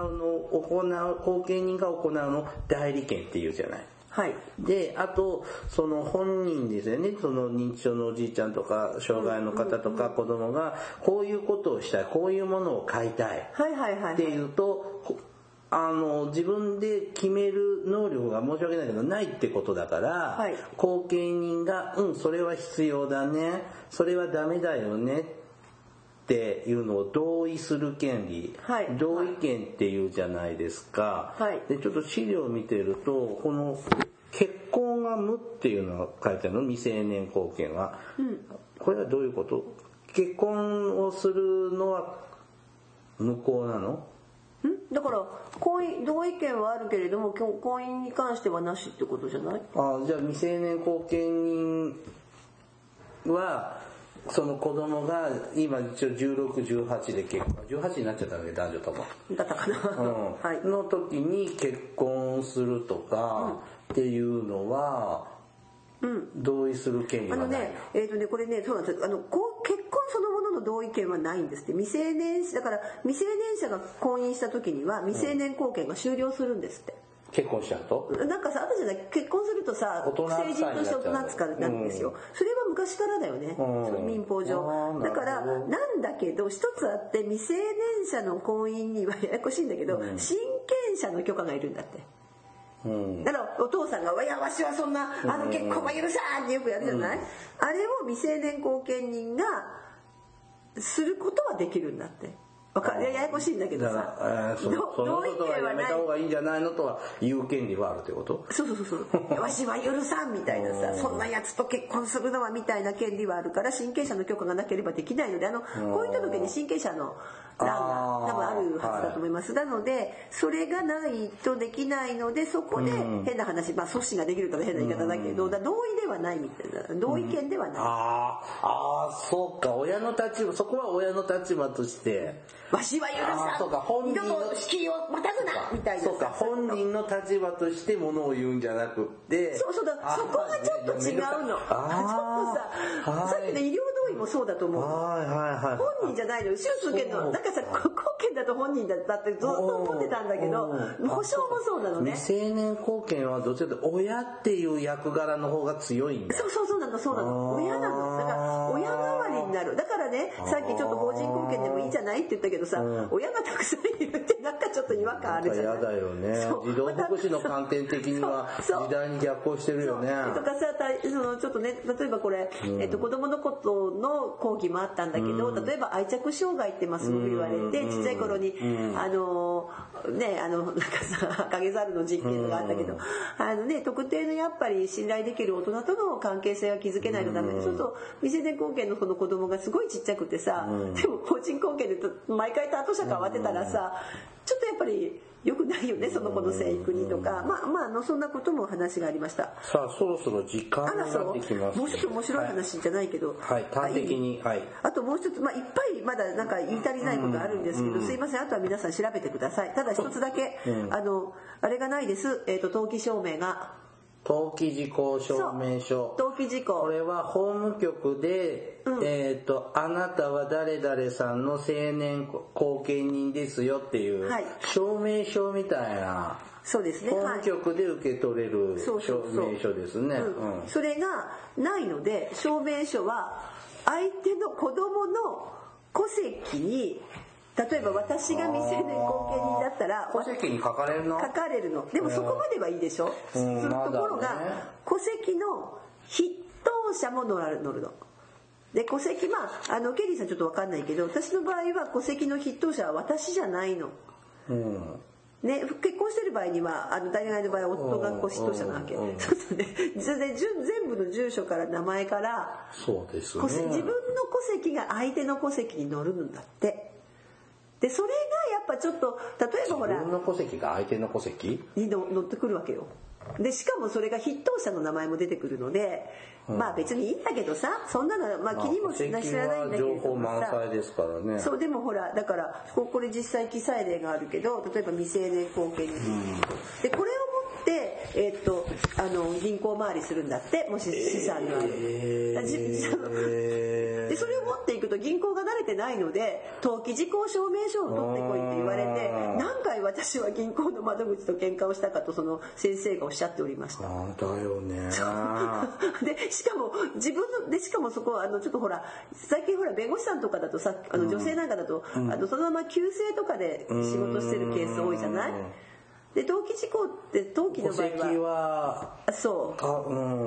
行う後見人が行うのを代理権っていうじゃない。はい。で、あと、その本人ですよね、その認知症のおじいちゃんとか、障害の方とか子供が、こういうことをしたい、こういうものを買いたい。はいはいはいっていうと、こあの、自分で決める能力が申し訳ないけど、ないってことだから、はい。後見人が、うん、それは必要だね、それはダメだよねっていうのを同意する権利、はい。同意権っていうじゃないですか。はい。で、ちょっと資料を見てると、この結婚が無っていうのが書いてあるの、未成年後見は。これはどういうこと？結婚をするのは無効なの？ん？だから婚姻同意見はあるけれども婚婚姻に関してはなしってことじゃない？あじゃあ未成年後見人はその子供が今一応1618で結婚。18になっちゃったわけ男女とも、だったかな、うん。はい。の時に結婚するとかっていうのは、同意する権利あのはないねえっ、とねこれねそうなんです。あのこう結婚そのものの同意権はないんですって。未成年だから未成年者が婚姻した時には未成年後見が終了するんですって、結婚しちゃうと？なんかさ私じゃない結婚するとさ成人として大人扱いになるんですよ、それは昔からだよね、ん。その民法あ上ーだからなんだけど一つあって未成年者の婚姻にはややこしいんだけど、親権者の許可がいるんだって。うん。だからお父さんが「いやわしはそんなあの結婚は許さん!」ってよくやるじゃない、あれを未成年後見人がすることはできるんだってやややこしいんだけどさ。そどその同意ことはやめた方がいいんじゃないのとは言う権利はあるってこと？そうそうそう。そうわしは許さんみたいなさそんなやつと結婚するのはみたいな権利はあるから親権者の許可がなければできないのであの婚姻届に親権者の欄が多分あるはずだと思います。なのでそれがないとできないのでそこで変な話まあ阻止ができるとか変な言い方だけどだ同意ではないみたいな同意権ではない。あーあーそうか。親の立場そこは親の立場としてわしは許さそうか。本ん人の。敷居をまたぐなみたいな。さそうか。本人の立場としてものを言うんじゃなくって。そうそうだ。そこがちょっと違うの。ちょっとあーささっきの医療同意もそうだと思う。はいはいはい本人じゃないのよ。手術受けるの。なんかさ後見だと本人だったってずっと思ってたんだけどうん。保証もそうなのね。未成年後見はどちらかというと親っていう役柄の方が強いんだ。そうそうそうなのそうなの。親なの親代わりになる。だからねさっきちょっと法人後見でもいいじゃないって言ったけどさうん。親がたくさんいるってなんかちょっと違和感あるじゃない。嫌だよね。児童福祉の観点的には時代に逆行してるよね。とかさたそのちょっとね例えばこれ、えっと、子供のことの講義もあったんだけど、例えば愛着障害ってまあすごく言われて、ちっちゃい頃に、あのねあのなんかさ 影猿の実験があったけど、あのね特定のやっぱり信頼できる大人との関係性が築けないとダメ。で、そうすると未成年後見のこの子供がすごいちっちゃくてさ、でも法人後見で毎回担当者変わってたらさちょっとやっぱり良くないよねその子の生育にとか、まあまああのそんなことも話がありました。さあそろそろ時間になってきますう。もうちょっと面白い話じゃないけど、はい、はい、端的にはい。あともう一つ、まあ、いっぱいまだなんか言い足りないことあるんですけど、すいません。あとは皆さん調べてください。ただ一つだけ、あのあれがないです、えー、と登記証明が登記事項証明書。登記事項。これは法務局で、えっ、とあなたは誰々さんの青年後見人ですよっていう、はい。証明書みたいなそうですね。法はい務局で受け取れる証明書ですね。うん。うん。それがないので証明書は相手の子供の戸籍に例えば私が未成年後見人だったら戸籍に書かれるの？書かれるの。でもそこまではいいでしょ、すうんるところまだね。が戸籍の筆頭者も乗るの。で戸籍まああのケリーさんちょっと分かんないけど私の場合は戸籍の筆頭者は私じゃないの。うん。ね、結婚してる場合にはあの大概の場合は夫がこう筆頭者なわけ、うんうんそうするとね。それで順全部の住所から名前からそうですね。自分の戸籍が相手の戸籍に載るんだってでそれがやっぱちょっと例えばほら自分の戸籍が相手の戸籍？にの乗ってくるわけよ。でしかもそれが筆頭者の名前も出てくるので、まあ別にいいんだけどさそんなのまあ気にもしな知らないんだけれ情報満載ですからね。そうでもほらだからここれ実際記載例があるけど例えば未成年後見人、でこれをえーっとあの銀行回りするんだってもし資産のある、えだからじでそれを持っていくと銀行が慣れてないので登記事項証明書を取ってこいって言われて何回私は銀行の窓口と喧嘩をしたかとその先生がおっしゃっておりました。だよね。でしかも自分のでしかもそこはあのちょっとほら最近ほら弁護士さんとかだとさあの女性なんかだと、あのそのまま旧姓とかで仕事してるケース多いじゃない？で登記事項って登記の戸場合籍ははそう。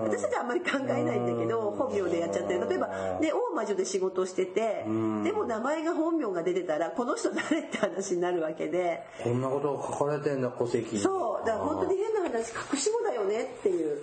私たちはあんまり考えないんだけど本名でやっちゃってる。例えばね大魔女で仕事をしててでも名前が本名が出てたらこの人誰って話になるわけで。こんなことが書かれてんだ戸籍に。そう。だから本当に変な話隠し子だよねっていう。で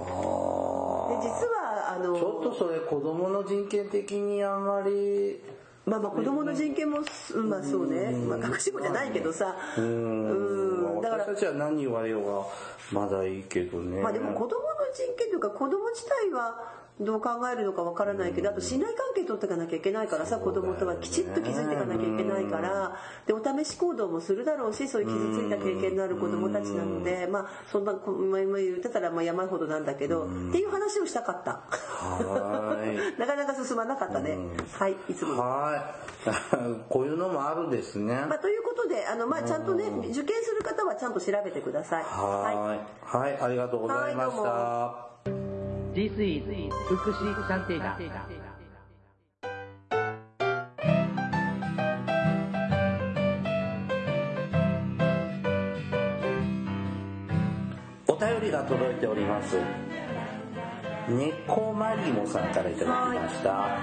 あ実ーはあのちょっとそれ子供の人権的にあんまりまあまあ子供の人権もすまあそうね、まあ、隠し子じゃないけどさ。ううんから私たちは何言われようがまだいいけどね。まあでも子供の人権というか子供自体はどう考えるのかわからないけどあと信頼関係取っていかなきゃいけないからさ子供とはきちっと気づいていかなきゃいけないから。でお試し行動もするだろうしそういう傷ついた経験のある子供たちなのでまあそんなこ今今言ってたらまあ山ほどなんだけどっていう話をしたかった。なかなか進まなかったね。はいいつも。のはい。こういうのもあるんですね。まあ、ということであの、まあ、ちゃんとね受験する方はちゃんと調べてください。はい。はい。ありがとうございましはた This is 福祉探偵団りが届いております。猫マリモさんからいただきました。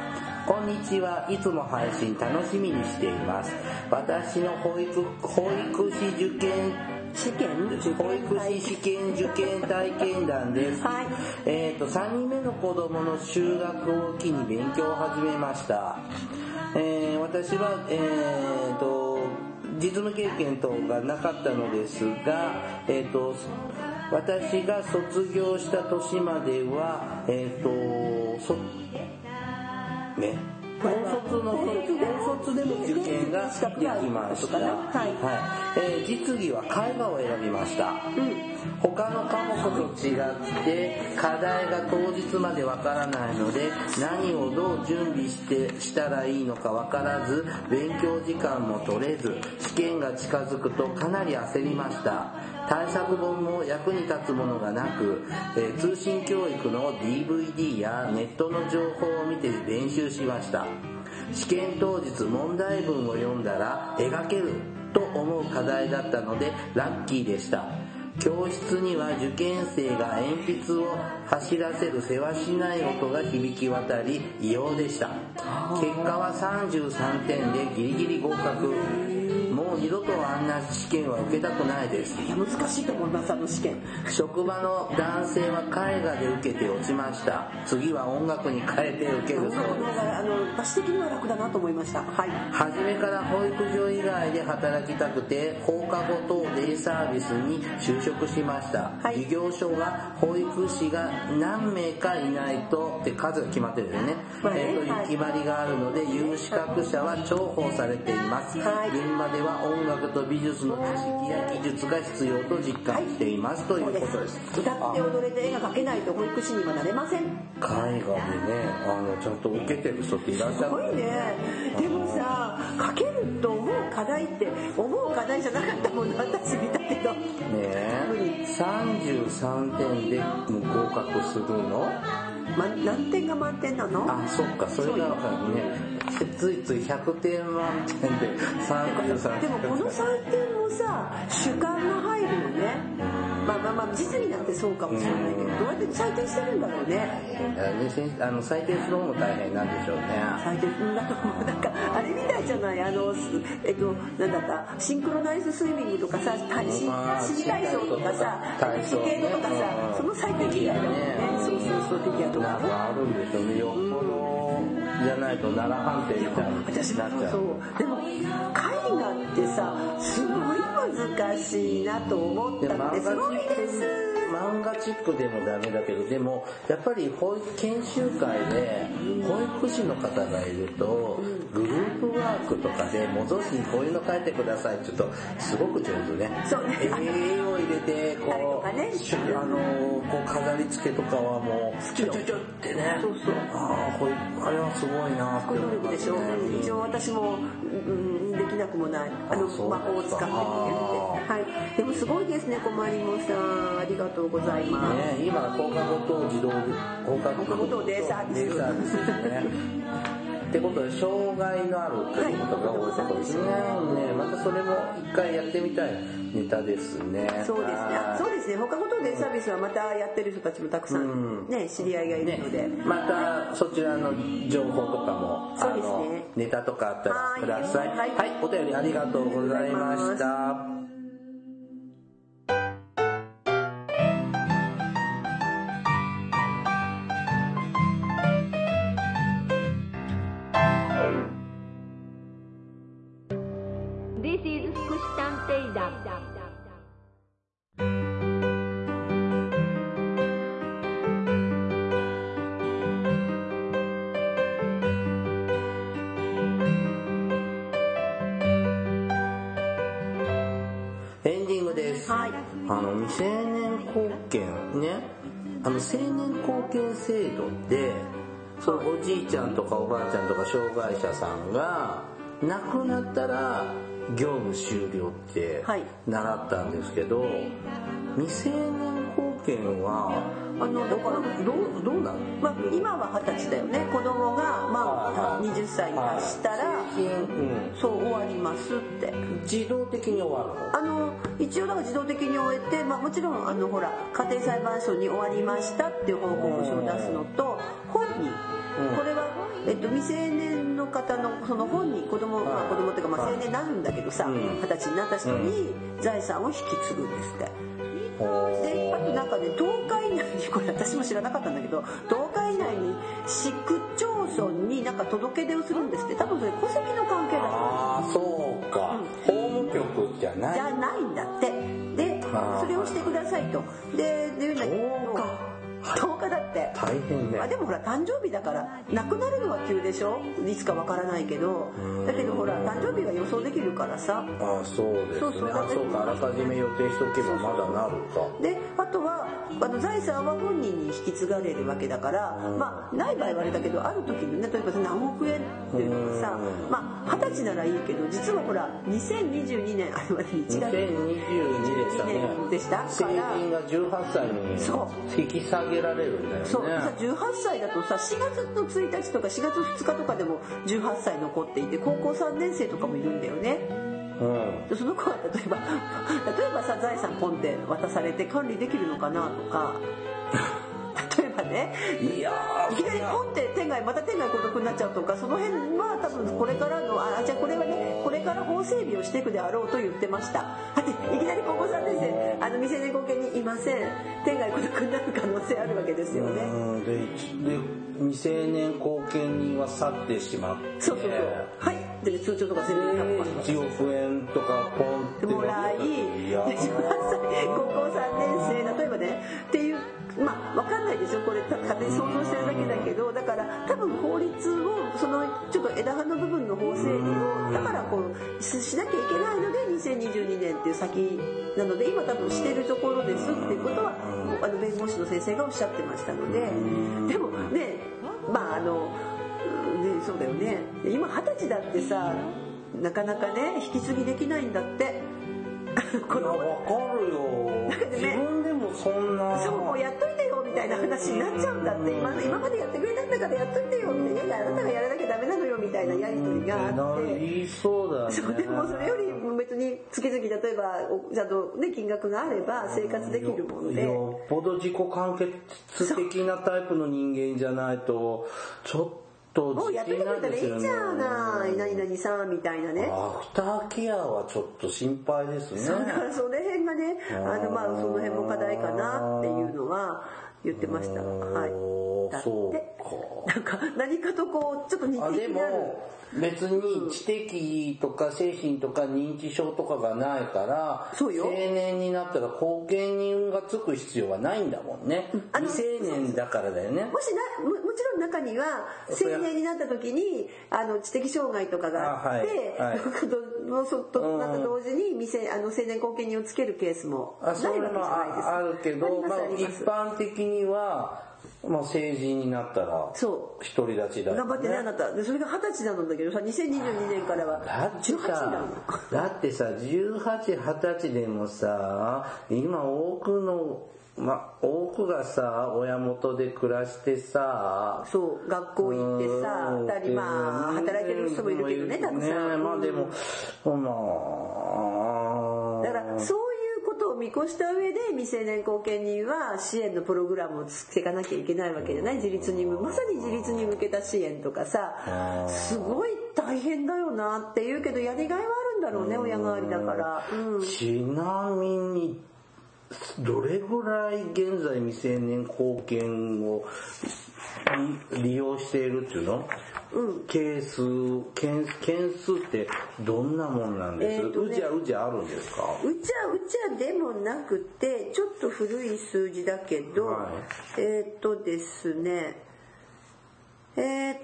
こんにちは。いつも配信楽しみにしています。私の保育、保育士受験試験受保育士試験受験体験談です。はいえっ、と、3人目の子供の就学を機に勉強を始めました。えー私は、えっ、と、実務経験等がなかったのですが、えっ、と、私が卒業した年までは、えっ、と、そ、ね？高卒の、高卒でも受験ができました。はいえー実技は絵画を選びました。他の科目と違って課題が当日までわからないので何をどう準備してしたらいいのかわからず勉強時間も取れず試験が近づくとかなり焦りました対策本も役に立つものがなく、えー通信教育の DVD やネットの情報を見て練習しました。試験当日問題文を読んだら描けると思う課題だったのでラッキーでした。教室には受験生が鉛筆を走らせる世話しない音が響き渡り異様でした。結果は33点でギリギリ合格。う二度とあんな試験は受けたくないです。いや難しいと思いますあの試験。職場の男性は絵画で受けて落ちました。次は音楽に変えて受けるそうです。あの私的には楽だなと思いました。はい。初めから保育所以外で働きたくて放課後等デイサービスに就職しました、はい。事業所が保育士が何名かいないとって数が決まってるんですよね、まあねえーとい。う決まりがあるので有資格者は重宝されています、はい。現場では音楽と美術の知識や技術が必要と実感しています、ということです。歌って踊れて絵が描けないと保育士にはなれません。絵画でねあのちゃんと受けてる人っていらっしゃる。すごいね。でもさ描けると思う課題って思う課題じゃなかったもんね私見たけど。ねえ。33点で合格するの？ま、何点が満点なの？あそっか。それが分かるね。ついつい100点満点で33でもこの採点もさ主観が入るよねまあまあまあ実技なんてそうかもしれないけどどうやって採点してるんだろうね。あの採点する方も大変なんでしょうね。採点だと思うなんかあれみたいじゃないあのすえっとなんだった？シンクロナイズスイミングとかさたしまあ新体操とかさスケートとかさうん。その採点みたいだもんね。そうそうそうフィギュアとかあるんでしょうね。よっぽどじゃないと奈良判定みたいになっ私もちゃうそうでも絵画ってさすごい難しいなと思ったのですごいです漫画チックでもダメだけどでもやっぱり保育研修会で保育士の方がいるとグループワークとかで模造紙にこういうの書いてくださいって言うとすごく上手ね。そう。ね絵を入れてこうしあのこう飾り付けとかはもうちょちょちょってね。そうそう。あああれはすごいなって努思います力でしょ。一応私も、うん、できなくもないあの魔法を使ってやって。はい。でもすごいですねこまりもさん。ありがとうございます、ね、今放課後等自動放課後等デイサービスってことで障害のあるということが多いことですね,、ねまたそれも一回やってみたいネタですねそうですね。あそうですね。放課後等デイサービスはまたやってる人たちもたくさんね知り合いがいるので、またそちらの情報とかもそうですね。ネタとかあったらはいください。はい。はい、お便りありがとうございましたエンディングです。はい。あの、未成年貢献ね、あの、成年貢献制度で、そう、おじいちゃんとかおばあちゃんとか障害者さんが、亡くなったら、業務終了ってはい。習ったんですけど、未成年貢権はあのだからどうどうなのまあ、今は二十歳だよね。子供がまあはいはい。20歳に達したらそう終わりますって。自動的に終わるの？あの一応だから自動的に終えて、まあ、もちろんあのほら家庭裁判所に終わりましたっていう報告書を出すのと本人。うん。これは、えっと、未成年の方のその本人子供、まあ、はい。子供っていうか、まあ、はい。成年になるんだけどさうん。二十歳になった人に財産を引き継ぐんですって。であとなんかね10日以内にこれ私も知らなかったんだけど10日以内に市区町村になんか届け出をするんですって。多分それ戸籍の関係だとああそうか、法務局じゃない。じゃないんだって。でそれをしてくださいと。でで言うんだけど10日10日だって。大変ね。あでもほら誕生日だから亡くなるのは急でしょ？いつかわからないけど。だけどほら誕生日は予想できるからさ。ああそうですね。そうそう。あそうか。あらかじめ予定しとけばまだなるか。であとはあの財産は本人に引き継がれるわけだから、まあない場合はあれだけどある時にね例えば何億円っていうのがさうん。まあ二十歳ならいいけど実はほら2022年あれはね1月。2022でしたね。年でした？成人が18歳にそ引き下げられるんだよね。そうさ18歳だとさ4月の1日とか4月2日とかでも18歳残っていて高校3年生とかもいるんだよね。うん。でその子は例えば例えばさ財産ポンって渡されて管理できるのかなとか ばね。いやーいきなりポンって天外また天外孤独になっちゃうとかその辺は多分これからのあじゃあこれはねこれから法整備をしていくであろうと言ってました。だっていきなり高校3年生あの未成年後見にいません。天外孤独になる可能性あるわけですよね。うん。でで未成年後見人は去ってしまって。そうそうそう。はい。で通帳とか全部100%で1億円とかポンってもらい。いや18歳高校3年生。例えばねっていうまあわかんないですよ。これた勝手に想像してるだけだけどだから多分法律をそのちょっと枝葉の部分の法整備をだからこうししなきゃいけないので2022年っていう先なので今多分してるところですっていうことはあの弁護士の先生がおっしゃってましたので。でもねまああのねそうだよね。今二十歳だってさなかなかね引き継ぎできないんだって。子いや供わかるよ。ね。自分でもそんな。そうもうやっといてよみたいな話になっちゃうんだって。今今までやってくれたんだからやっといてよみたいなあなたがやらなきゃダメなのよみたいなやり取りがあって。言いそうだね。そうでもそれより別に月々例えばおちゃんとね金額があれば生活できるもので。よっぽど自己完結的なタイプの人間じゃないとちょっともうやってくれたらいいじゃない。何々さんみたいなね。アフターケアはちょっと心配ですね。だからその辺がねあのまあその辺も課題かなっていうのは言ってました。はい。だっそうてかなんか何かとこうちょっと似てる。も別に知的とか精神とか認知症とかがないからそうよ。青年になったら後見人がつく必要はないんだもんね。あの未成年だからだよね。もしなももちろん中には青年になった時にあの知的障害とかがあって、あはい。はい のそとなった同時に未成あの青年後見人をつけるケースもないわけじゃないです。ああるけどまあ一般的にはまあ成人になったら独り立ちだよ頑張ってねあなた。でそれが二十歳なんだけどさ2022年からはだって18なさのだってさ1820歳でもさ今多くのま多くがさ親元で暮らしてさそう学校行ってさうん二人まあ働いてる人もいるけどねたくさん、ねまあでもまあ。だからそういうことを見越した上で未成年後見人は支援のプログラムをつけかなきゃいけないわけじゃない。自立に向まさに自立に向けた支援とかさ。すごい大変だよなって言うけどやりがいはあるんだろうね親代わりだから、うん、ちなみにどれぐらい現在未成年後見を利利用しているっていうの、ケース件件数ってどんなもんなんです、えーとね。うじゃうじゃあるんですか？うちゃうちゃでもなくてちょっと古い数字だけど、はい。えーっとですね。えーっ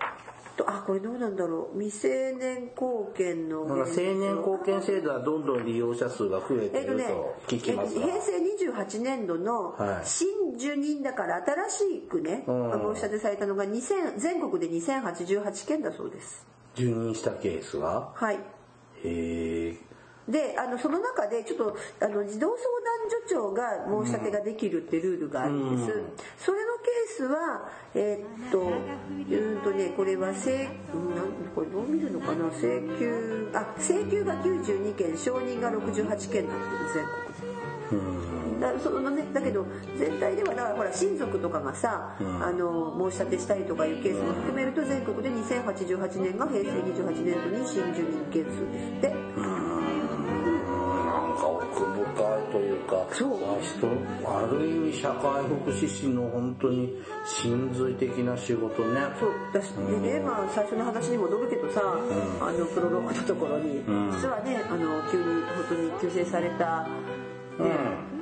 とあこれどうなんだろう。未成年後見のなんか青年後見制度はどんどん利用者数が増えていると聞きますが、えっと平成28年度のはい。新受任だから新しくね、うん。あの申し立てされたのが2000全国で2088件だそうです。受任したケースが？はい。へえであのその中でちょっとあの児童相所長が申し立てができるってルールがあるんです、それのケースはえーっとうーんとねこれは請これどう見るのかな？請求あ請求が92件承認が68件なんです全国。で。だそのね、だけど全体ではだからほら親族とかがさ、あの申し立てしたりとかいうケースも含めると全国で2088年が平成28年度に新住民件数ですって。なんそう。まあ人、ある意味社会福祉士の本当に真髄的な仕事ね。そうだしでね、まあ、最初の話に戻るけどさ、あのプロローグのところに、実はねあの急に本当に急性された、ね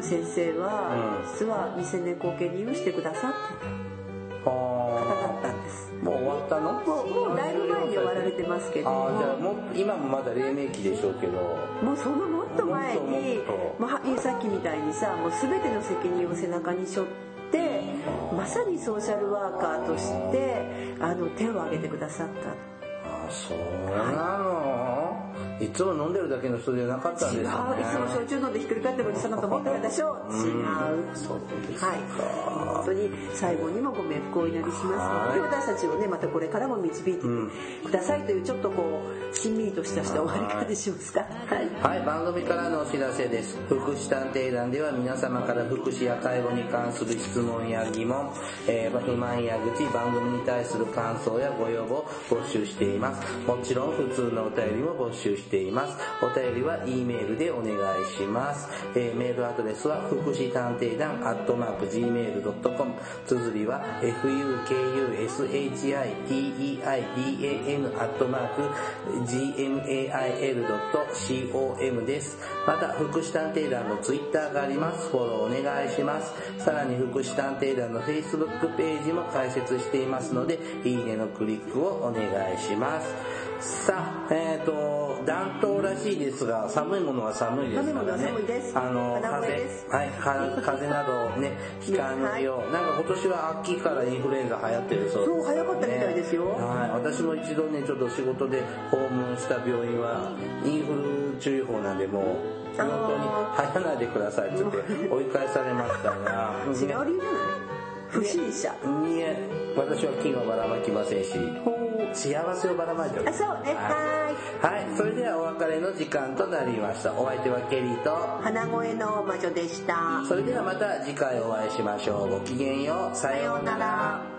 先生は、実は未成年後見人をしてくださってた。方だはった。もう終わったの？もうもうだいぶ前に終わられてますけど。ああ、じゃあも今もまだ黎明期でしょうけど。もうそのもっと前にまあ、さっきみたいにさもう全ての責任を背中に背負ってまさにソーシャルワーカーとしてあの手を挙げてくださった。あそうなの？いつも飲んでるだけの人じゃなかったん違う、いですね。つも焼酎飲んでひっくり返ってるおじさんだと思ってるでしょう。違う。そうですか。はい。本当に最後にもご冥福をお祈りします。で、私たちをね、またこれからも導いてくださいという、ちょっとこう、しんみりとしたした終わり方にしますか。はい。はい、番組からのお知らせです。福祉探偵団では皆様から福祉や介護に関する質問や疑問、えー不満や愚痴、番組に対する感想やご要望を募集しています。もちろん普通のお便りも募集してています。お便りは E メールでお願いします。えーメールアドレスは福祉探偵団アットマーク Gmail.com 綴りは fukushiteidan アットマーク gmail.com です。また、福祉探偵団のツイッターがあります。フォローお願いします。さらに、福祉探偵団の Facebook ページも開設していますので、いいねのクリックをお願いします。さあ、えっ、と、暖冬らしいですが、寒いものは寒いですからね。寒いものは寒いです。あの、風はい、か風邪などをね、ひかぬよう、なんか今年は秋からインフルエンザ流行ってるそうです、そう早かったみたいですよ。はい、私も一度ね、ちょっと仕事で訪問した病院は、インフル注意報なんで、もう、本当に流行らないでくださいって言って 追い返されましたが、違う理由じゃない？不審者。いえ、私は金をばらまきませんし、幸せをばらまいておりあ、ます。そうね。ははい、それではお別れの時間となりました。お相手はケリーと、ーい。鼻声の魔女でした。それではまた次回お会いしましょう。ごきげんよう。ささようなら。